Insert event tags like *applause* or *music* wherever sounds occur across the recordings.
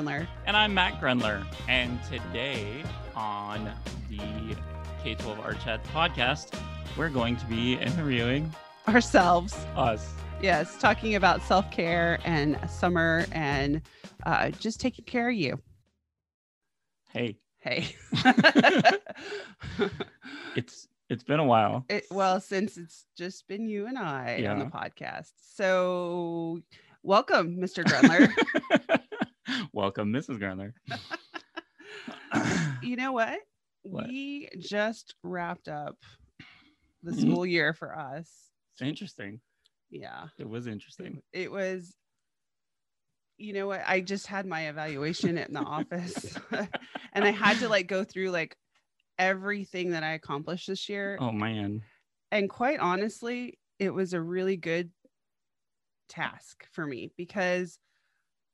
Grundler. And I'm Matt Grundler. And today on the K 12 Art Chat podcast, we're going to be interviewing Ourselves. us. Yes, talking about self care and summer and uh, just taking care of you. Hey, Hey. *laughs* it's it's been a while. it, well, since it's just been you and I on the podcast. So, welcome, Mr. Grundler. *laughs* *laughs* Welcome, Mrs. Grundler. *laughs* you know what? *laughs* What? We just wrapped up the Mhm. school year for us. It's interesting. Yeah. It was interesting. It was, you know what? I just had my evaluation in the office and I had to like go through like everything that I accomplished this year. Oh man. And quite honestly, it was a really good task for me because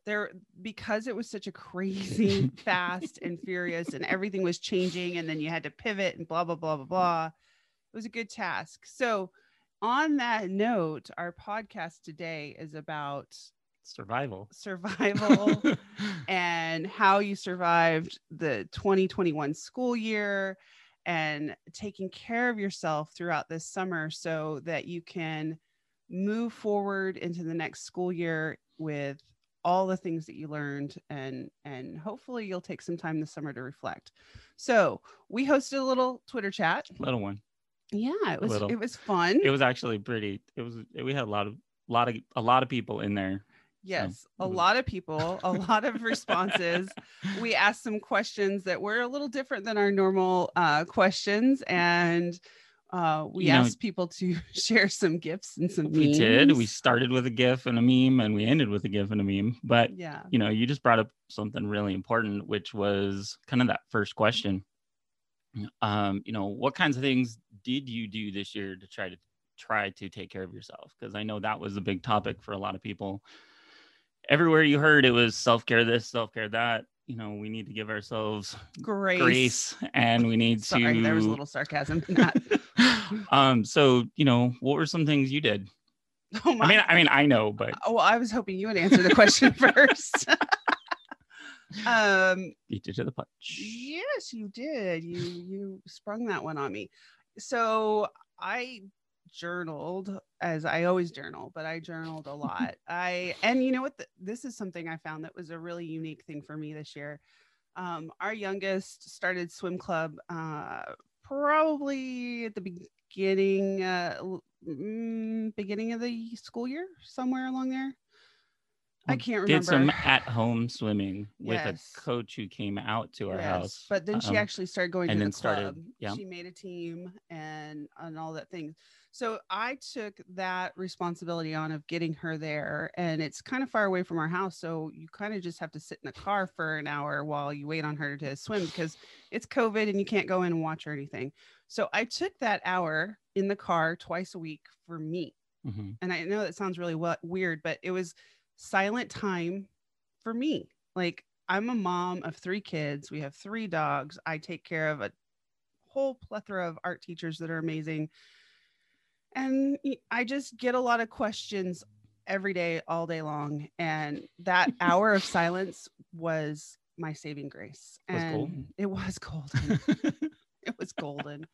there because it was such a crazy *laughs* fast and furious and everything was changing and then you had to pivot and blah blah blah blah blah it was a good task so on that note our podcast today is about Survival. survival *laughs* and how you survived the 2021 school year and taking care of yourself throughout this summer so that you can move forward into the next school year with all the things that you learned and and hopefully you'll take some time this summer to reflect so we hosted a little twitter chat Little one. yeah it was it was fun It was actually pretty. It was we had a lot of lot of a lot of people in there. yes it a lot of people a lot of responses *laughs* we asked some questions that were a little different than our normal uh, questions and uh, we You know- asked people to *laughs* share some GIFs and some memes. We did. We started with a GIF and a meme, and we ended with a GIF and a meme. But yeah you know, you just brought up something really important, which was kind of that first question. Um, you know, what kinds of things did you do this year to try to try to take care of yourself? Because I know that was a big topic for a lot of people. Everywhere you heard it was self-care this, self-care that. You know, we need to give ourselves grace, grace and we need sorry to there was a little sarcasm in that *laughs* um, so you know, what were some things you did? *laughs* oh my I mean, I mean, I know, but oh i was hoping you would answer the question *laughs* first um beat you to the punch. Yes, you did. You you sprung that one on me. So I journaled as I always journal, but I journaled a lot. *laughs* I and you know what? The, this is something I found that was a really unique thing for me this year. Um, our youngest started swim club uh, probably at the beginning uh, mm, beginning of the school year, somewhere along there. I can't remember. Did some at-home swimming with Yes. a coach who came out to our Yes, house. But then she um, actually started going and to then the started- club. yeah. She made a team and and all that thing. So I took that responsibility on of getting her there, and it's kind of far away from our house. So you kind of just have to sit in the car for an hour while you wait on her to swim because it's COVID and you can't go in and watch or anything. So I took that hour in the car twice a week for me Mhm. and I know that sounds really weird, but it was silent time for me. Like I'm a mom of three kids. We have three dogs. I take care of a whole plethora of art teachers that are amazing. And I just get a lot of questions every day, all day long. And that *laughs* hour of silence was my saving grace. Was and golden. it was golden *laughs* it was golden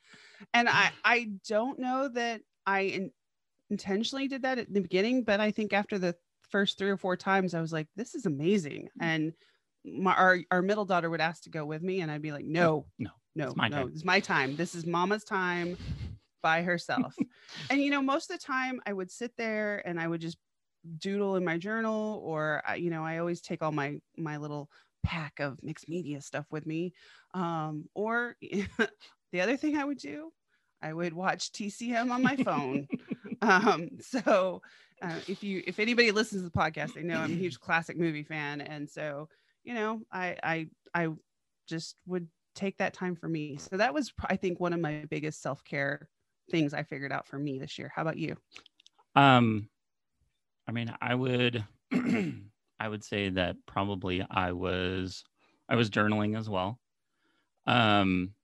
and i i don't know that i in, intentionally did that at the beginning but i think after the first three or four times i was like this is amazing Mm. and my our, our middle daughter would ask to go with me and i'd be like no No, no it's my no time." it's my time this is mama's time by herself. *laughs* And you know most of the time i would sit there and i would just doodle in my journal or you know i always take all my my little pack of mixed media stuff with me. Um or *laughs* the other thing i would do i would watch tcm on my phone. *laughs* Um so uh, if you if anybody listens to the podcast they know i'm a huge classic movie fan. And so you know i i i just would take that time for me. So that was i think one of my biggest self-care things i figured out for me this year how about you Um, I mean, I would, *clears throat* I would say that probably I was, I was journaling as well. Um,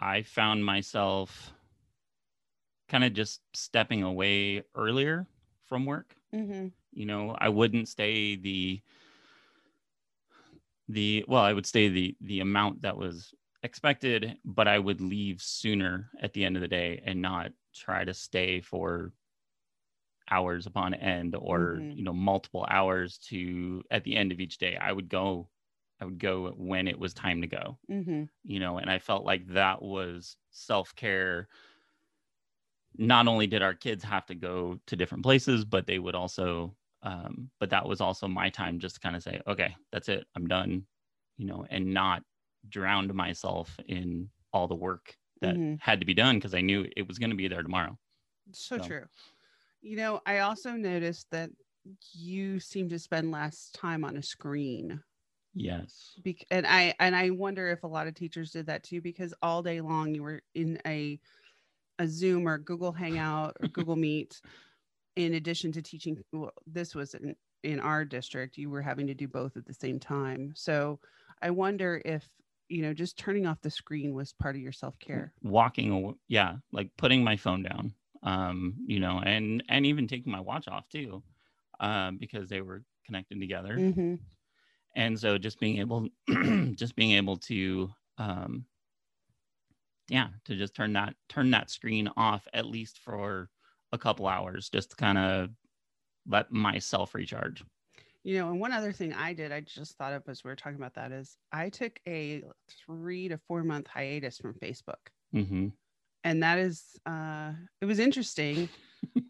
I found myself kind of just stepping away earlier from work mm-hmm. You know, I wouldn't stay the the well, I would stay the the amount that was expected, but I would leave sooner at the end of the day and not try to stay for hours upon end or Mhm. you know multiple hours to at the end of each day i would go i would go when it was time to go Mm-hmm. you know and i felt like that was self-care not only did our kids have to go to different places but they would also um, but that was also my time just to kind of say okay that's it i'm done you know and not drowned myself in all the work that Mhm. had to be done because i knew it was going to be there tomorrow So So- true. You know, I also noticed that you seem to spend less time on a screen. yes Bec- and I and I wonder if a lot of teachers did that too because all day long you were in a a Zoom or Google Hangout or Google *laughs* Meet in addition to teaching well, this was in, in our district you were having to do both at the same time. So I wonder if you know just turning off the screen was part of your self-care. walking yeah like putting my phone down um you know and and even taking my watch off too um because they were connected together Mm-hmm. and so just being able *clears throat* just being able to um yeah to just turn that turn that screen off at least for a couple hours just to kind of let myself recharge You know, and one other thing I did, I just thought of as we were talking about that is I took a three to four month hiatus from Facebook. hmm And that is, uh, it was interesting. *laughs*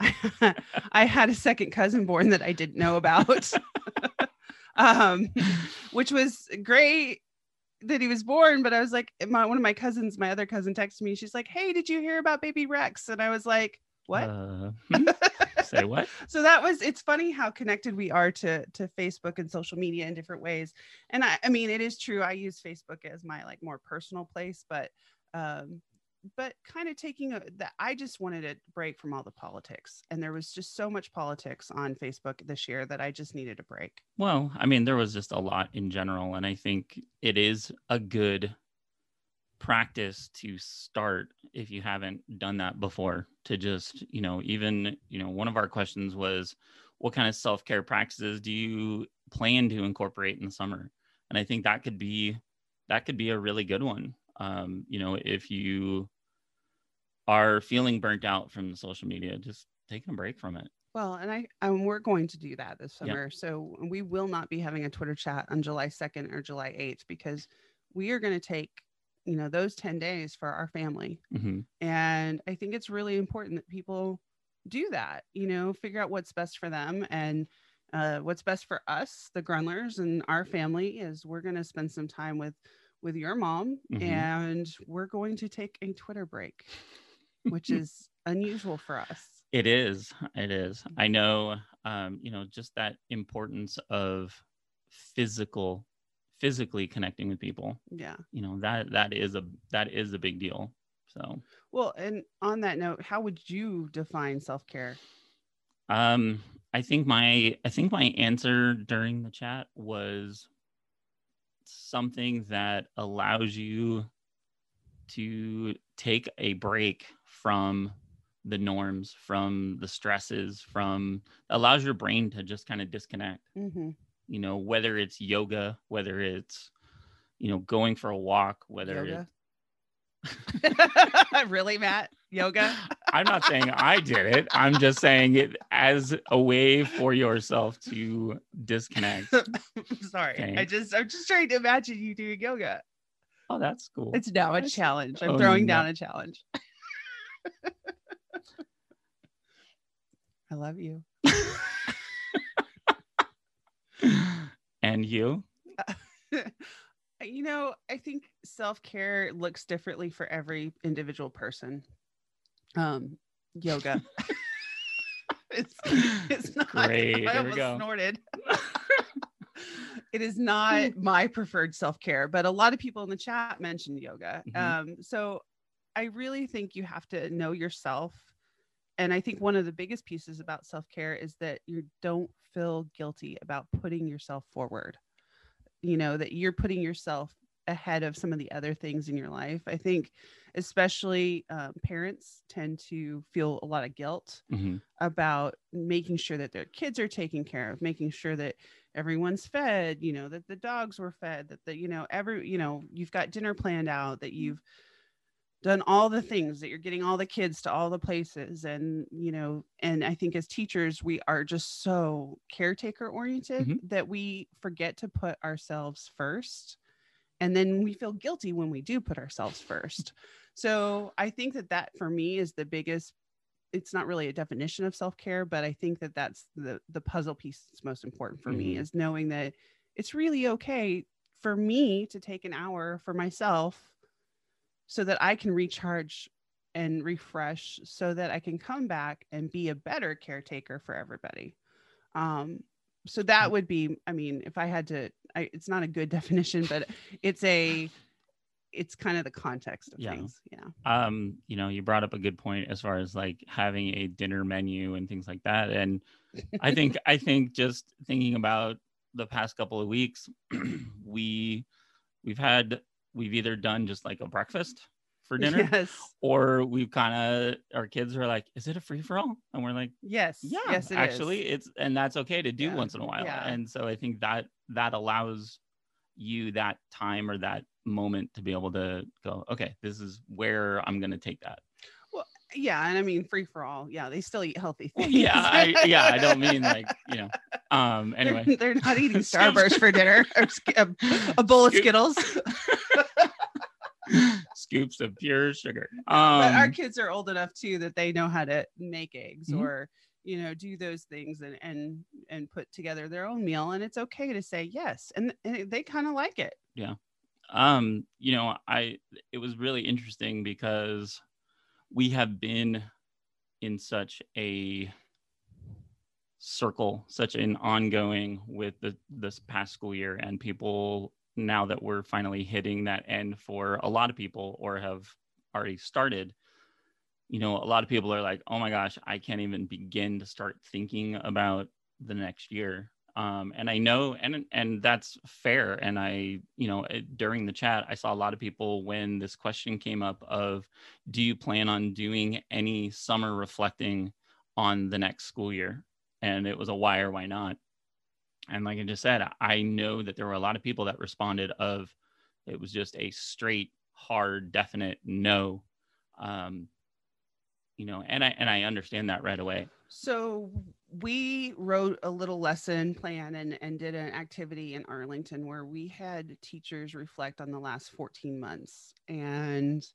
*laughs* I had a second cousin born that I didn't know about, *laughs* um, which was great that he was born. But I was like, my, one of my cousins, my other cousin texted me. She's like, Hey, did you hear about baby Rex? And I was like, What? Uh, hmm? Say what? *laughs* So that was it's funny how connected we are to to facebook and social media in different ways. And i i mean it is true i use facebook as my like more personal place but um but kind of taking a that i just wanted a break from all the politics. And there was just so much politics on facebook this year that i just needed a break. Well, I mean, there was just a lot in general, and I think it is a good practice to start if you haven't done that before to just, you know, even, you know, one of our questions was what kind of self-care practices do you plan to incorporate in the summer? And I think that could be that could be a really good one. Um, you know, if you are feeling burnt out from the social media, just taking a break from it. well and i and we're going to do that this Yep. summer so we will not be having a twitter chat on july 2nd or july 8th because we are going to take you know those 10 days for our family Mhm. And I think it's really important that people do that, you know, figure out what's best for them and uh, what's best for us, the Grundlers and our family is we're going to spend some time with with your mom Mhm. and we're going to take a Twitter break, which *laughs* is unusual for us. It is. It is. I know, um, you know, just that importance of physical, physically connecting with people. Yeah. You know, that that is a that is a big deal. So, Well, and on that note, how would you define self-care? um, I think my I think my answer during the chat was something that allows you to take a break from the norms, from the stresses, from allows your brain to just kind of disconnect. Mm-hmm. You know whether it's yoga whether it's you know going for a walk whether Yoga. *laughs* really, Matt? Yoga? *laughs* i'm not saying i did it i'm just saying it as a way for yourself to disconnect *laughs* Sorry. I just I'm just trying to imagine you doing yoga. oh that's cool It's now a challenge. I'm Oh, throwing no. down a challenge. I love you. *laughs* and you *laughs* you know, I think self-care looks differently for every individual person. Um, yoga. *laughs* it's it's not Great. I Here almost snorted. it is not my preferred self-care, but a lot of people in the chat mentioned yoga. Mhm. Um, so I really think you have to know yourself. And I think one of the biggest pieces about self-care is that you don't feel guilty about putting yourself forward. You know, that you're putting yourself ahead of some of the other things in your life. I think, especially um, parents tend to feel a lot of guilt hmm about making sure that their kids are taken care of, making sure that everyone's fed, you know, that the dogs were fed, that the, you know, every, you know, you've got dinner planned out, that you've done all the things that you're getting all the kids to all the places and you know and i think as teachers we are just so caretaker oriented Mhm. that we forget to put ourselves first and then we feel guilty when we do put ourselves first so i think that that for me is the biggest it's not really a definition of self-care but i think that that's the the puzzle piece that's most important for me Mhm. is knowing that it's really okay for me to take an hour for myself so that i can recharge and refresh so that i can come back and be a better caretaker for everybody. Um so that would be i mean if i had to I, it's not a good *laughs* definition but it's a it's kind of the context of Yeah. things yeah um you know you brought up a good point as far as like having a dinner menu and things like that. And *laughs* i think i think just thinking about the past couple of weeks *clears throat* we we've had we've either done just like a breakfast for *laughs* dinner yes. or we've kind of our kids are like is it a free for all and we're like yes. Yeah yes it is. actually it's and that's okay to do Yeah, once in a while. Yeah. and so i think that that allows you that time or that moment to be able to go okay this is where i'm going to take that yeah and i mean free for all. Yeah they still eat healthy things yeah I, yeah i don't mean *laughs* like you know um They're- anyway. they're, not eating *laughs* starburst for dinner or a, a bowl of skittles. *laughs* Scoops of pure sugar. But our um kids are old enough too that they know how to make eggs Mhm. or you know do those things and and and put together their own meal and it's okay to say yes and, and they kind of like it. Yeah. Um you know i it was really interesting because we have been in such a circle such an ongoing with the this past school year and people now that we're finally hitting that end for a lot of people or have already started you know a lot of people are like oh my gosh i can't even begin to start thinking about the next year um, and I know, and and that's fair. And I, you know, during the chat, I saw a lot of people when this question came up of, do you plan on doing any summer reflecting on the next school year? And it was a why or why not. And like I just said, I know that there were a lot of people that responded of, it was just a straight, hard, definite no. Um, you know, and I and I understand that right away. so we wrote a little lesson plan and and did an activity in arlington where we had teachers reflect on the last 14 months and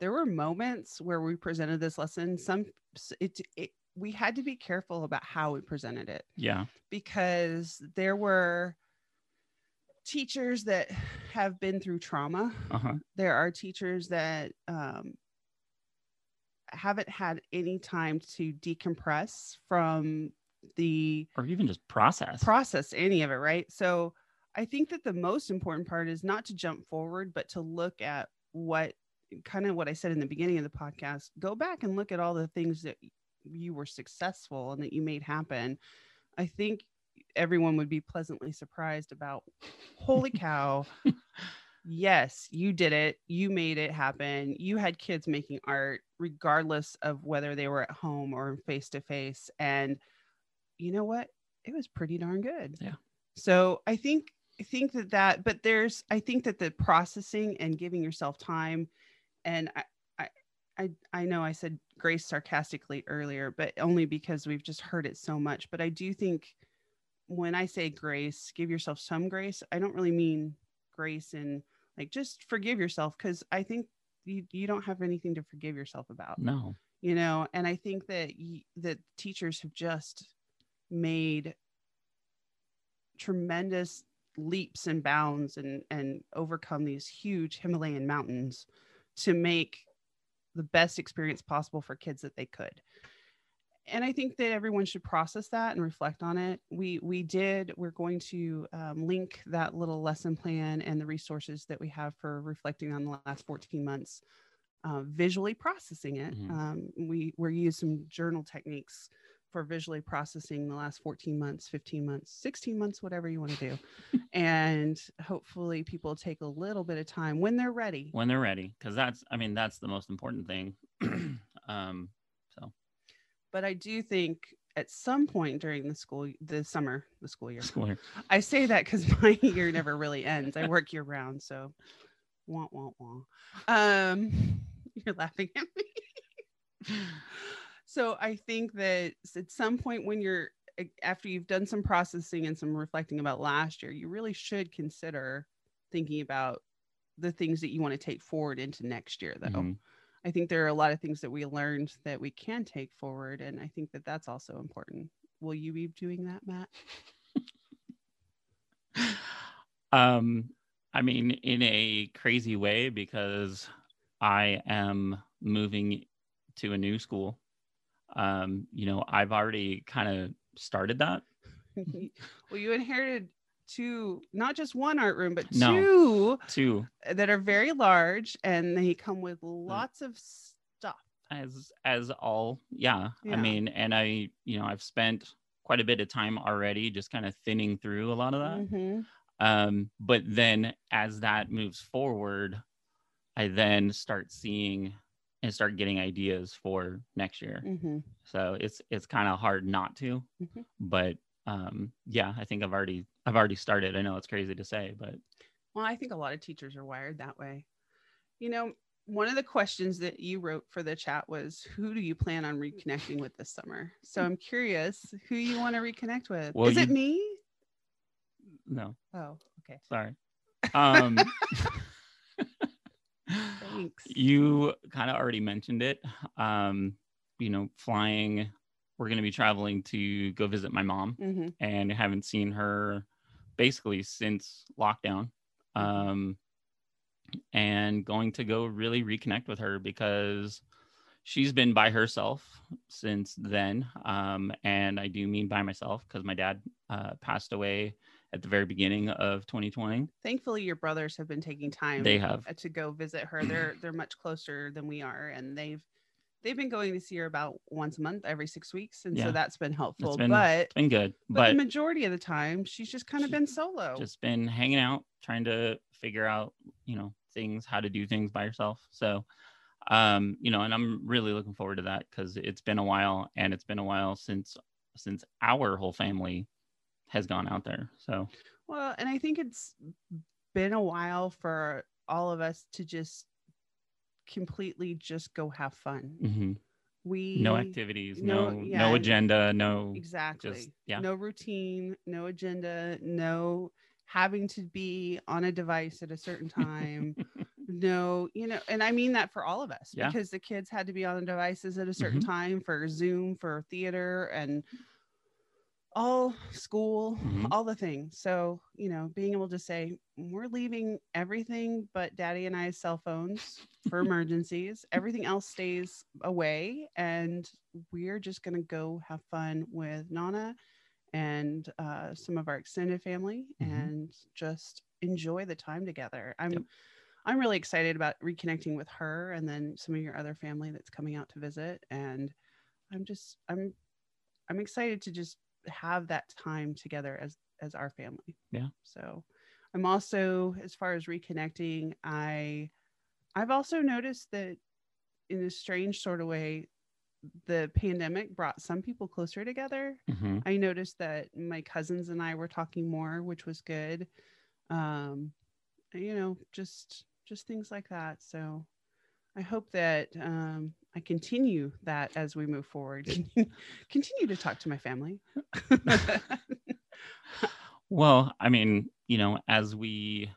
there were moments where we presented this lesson some it, it we had to be careful about how we presented it Yeah. because there were teachers that have been through trauma. Uh huh. There are teachers that um, haven't had any time to decompress from the Or even just process. process any of it, right? So I think that the most important part is not to jump forward, but to look at what kind of what I said in the beginning of the podcast. Go back and look at all the things that you were successful and that you made happen. I think everyone would be pleasantly surprised about holy *laughs* cow. *laughs* yes, you did it. You made it happen. You had kids making art, regardless of whether they were at home or face to face. And you know what? It was pretty darn good. Yeah. So I think I think that that, but there's I think that the processing and giving yourself time, and I I I, I know I said grace sarcastically earlier, but only because we've just heard it so much. But I do think when I say grace, give yourself some grace. I don't really mean grace and like just forgive yourself because I think you, you don't have anything to forgive yourself about No. you know and i think that y- that teachers have just made tremendous leaps and bounds and and overcome these huge himalayan mountains to make the best experience possible for kids that they could and i think that everyone should process that and reflect on it we we did we're going to um, link that little lesson plan and the resources that we have for reflecting on the last 14 months uh, visually processing it Mhm. um, we we use some journal techniques for visually processing the last 14 months, 15 months, 16 months, whatever you want to do. *laughs* and hopefully people take a little bit of time when they're ready. when they're ready because that's i mean that's the most important thing *clears throat* um But I do think at some point during the school, the summer, the school year, school year. I say that because *laughs* my year never really ends. I work year round, so wah wah wah. Um, *laughs* you're laughing at me. so I think that at some point when you're after you've done some processing and some reflecting about last year, you really should consider thinking about the things that you want to take forward into next year, though. Mhm. I think there are a lot of things that we learned that we can take forward, and I think that that's also important. Will you be doing that, Matt? *laughs* um i mean in a crazy way because i am moving to a new school um you know i've already kind of started that *laughs* well, you inherited two, not just one art room, but No. two too that are very large, and they come with lots of stuff. as as all yeah, Yeah. i mean and i you know i've spent quite a bit of time already just kind of thinning through a lot of that Mhm. um but then as that moves forward i then start seeing and start getting ideas for next year Mhm. so it's it's kind of hard not to Mhm. but um yeah i think i've already i've already started i know it's crazy to say but Well, I think a lot of teachers are wired that way. You know, one of the questions that you wrote for the chat was, "Who do you plan on reconnecting with this summer?" So I'm curious who you want to reconnect with. Well, Is it me? no Oh, okay. sorry um *laughs* *laughs* Thanks. you kind of already mentioned it um you know flying we're going to be traveling to go visit my mom hmm and haven't seen her basically since lockdown um and going to go really reconnect with her because she's been by herself since then um and i do mean by myself because my dad uh, passed away at the very beginning of 2020 Thankfully, your brothers have been taking time. they have uh, to go visit her. They're they're much closer than we are, and they've they've been going to see her about once a month, every six weeks, and Yeah. so that's been helpful. been- but it's been good but, but the majority of the time, she's just kind of been solo. just been hanging out trying to figure out you know things how to do things by yourself so um you know and i'm really looking forward to that because it's been a while and it's been a while since since our whole family has gone out there so Well, and I think it's been a while for all of us to just completely just go have fun. mhm. We no activities no- no no, agenda no exactly. just yeah No routine, no agenda, no having to be on a device at a certain time. *laughs* no, you know, and I mean that for all of us Yeah. because the kids had to be on the devices at a certain Mhm. time for Zoom, for theater, and all school, Mhm. all the things. So, you know, being able to say, we're leaving everything but daddy and I's cell phones for emergencies, *laughs* everything else stays away, and we're just going to go have fun with Nana and uh, some of our extended family Mhm. and just enjoy the time together. I'm Yep. I'm really excited about reconnecting with her and then some of your other family that's coming out to visit and I'm just I'm I'm excited to just have that time together as as our family. Yeah. So I'm also as far as reconnecting, I I've also noticed that in a strange sort of way the pandemic brought some people closer together Mhm. I noticed that my cousins and I were talking more, which was good. Um, you know, just just things like that. So I hope that um, I continue that as we move forward. *laughs* continue to talk to my family. *laughs* well i mean you know as we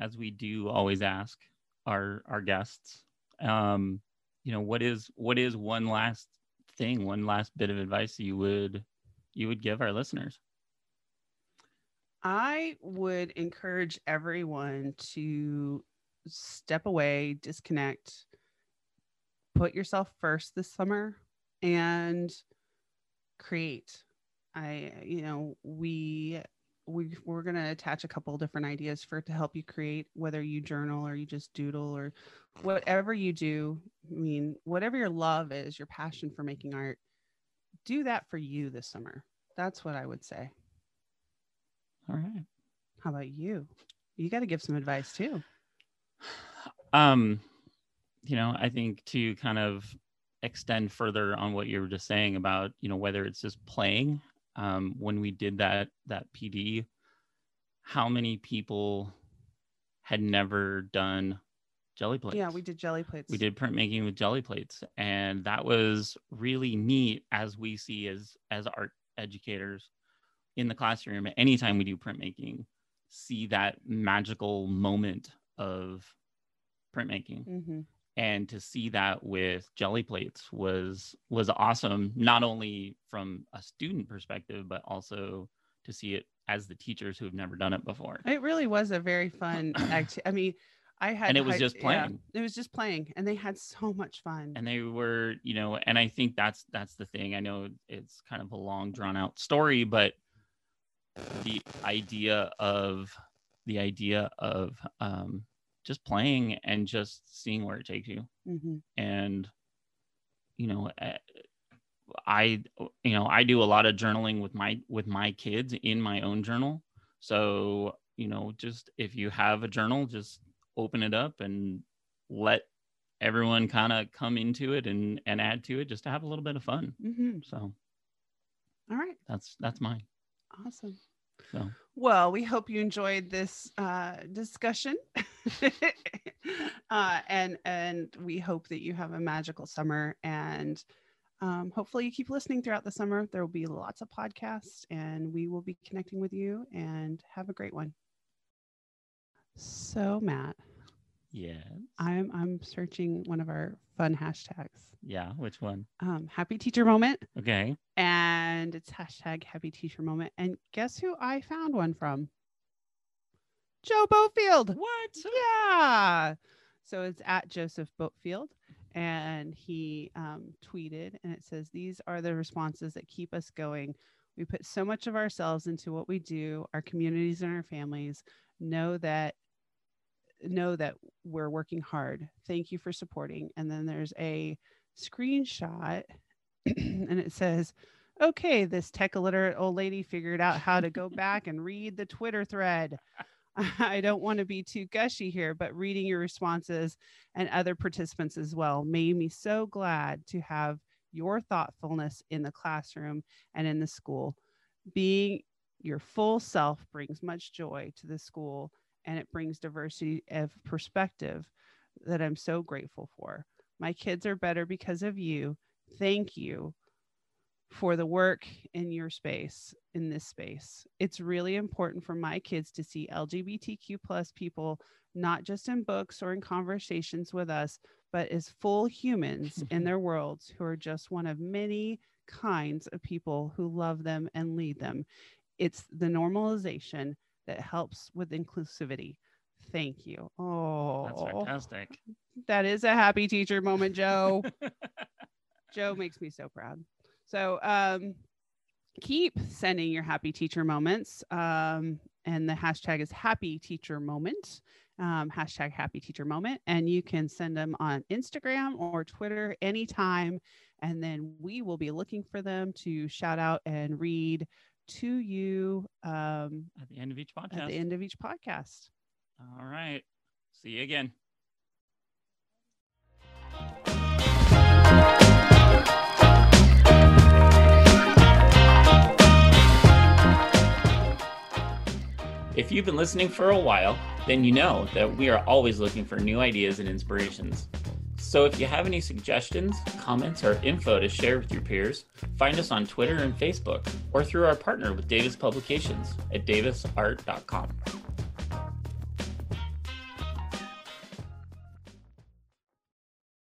as we do always ask our our guests um you know what is what is one last thing one last bit of advice you would you would give our listeners I would encourage everyone to step away, disconnect, put yourself first this summer and create. I you know, we we we're going to attach a couple different ideas for to help you create whether you journal or you just doodle or whatever you do. I mean, whatever your love is, your passion for making art, do that for you this summer. That's what I would say. All right. How about you? You got to give some advice too. Um, you know, I think to kind of extend further on what you were just saying about, you know, whether it's just playing. Um, when we did that that PD, how many people had never done jelly plates? Yeah, we did jelly plates. we did printmaking with jelly plates and that was really neat as we see as as art educators in the classroom anytime we do printmaking see that magical moment of printmaking hmm and to see that with jelly plates was was awesome not only from a student perspective but also to see it as the teachers who have never done it before It really was a very fun *clears throat* activity. I mean, I had And it was high- just yeah, playing. it was just playing, and they had so much fun. and they were you know and i think that's that's the thing i know it's kind of a long drawn out story but the idea of the idea of um just playing and just seeing where it takes you. Hmm and you know eh, i you know i do a lot of journaling with my with my kids in my own journal. So you know just if you have a journal just open it up and let everyone kind of come into it and and add to it just to have a little bit of fun. Hmm so All right, that's that's mine. Awesome. So Well, we hope you enjoyed this uh, discussion, *laughs* uh, and and we hope that you have a magical summer. And um, hopefully, you keep listening throughout the summer. There will be lots of podcasts, and we will be connecting with you. And have a great one. So, Matt, yeah I'm I'm searching one of our fun hashtags. yeah which one Um, happy teacher moment, okay and it's hashtag happy teacher moment. And guess who I found one from? Joe Bofield. what Yeah. So it's at Joseph Boatfield. And he um, tweeted, and it says, These are the responses that keep us going. We put so much of ourselves into what we do. Our communities and our families know that know that we're working hard. Thank you for supporting. And then there's a screenshot *clears throat* and it says, Okay, this tech illiterate old lady figured out how to go back and read the Twitter thread. *laughs* I don't want to be too gushy here, but reading your responses and other participants as well made me so glad to have your thoughtfulness in the classroom and in the school. Being your full self brings much joy to the school and it brings diversity of perspective that I'm so grateful for. My kids are better because of you. Thank you for the work in your space in this space it's really important for my kids to see lgbtq plus people not just in books or in conversations with us but as full humans *laughs* in their worlds who are just one of many kinds of people who love them and lead them it's the normalization that helps with inclusivity thank you oh that's fantastic that is a happy teacher moment joe *laughs* Joe makes me so proud. So um, keep sending your happy teacher moments. Um, and the hashtag is happy teacher moment. Um, hashtag happy teacher moment. And you can send them on Instagram or Twitter anytime. And then we will be looking for them to shout out and read to you um, at the end of each podcast. at the end of each podcast. all right see you again If you've been listening for a while, then you know that we are always looking for new ideas and inspirations. So if you have any suggestions, comments, or info to share with your peers, find us on Twitter and Facebook or through our partner with Davis Publications at davisart.com.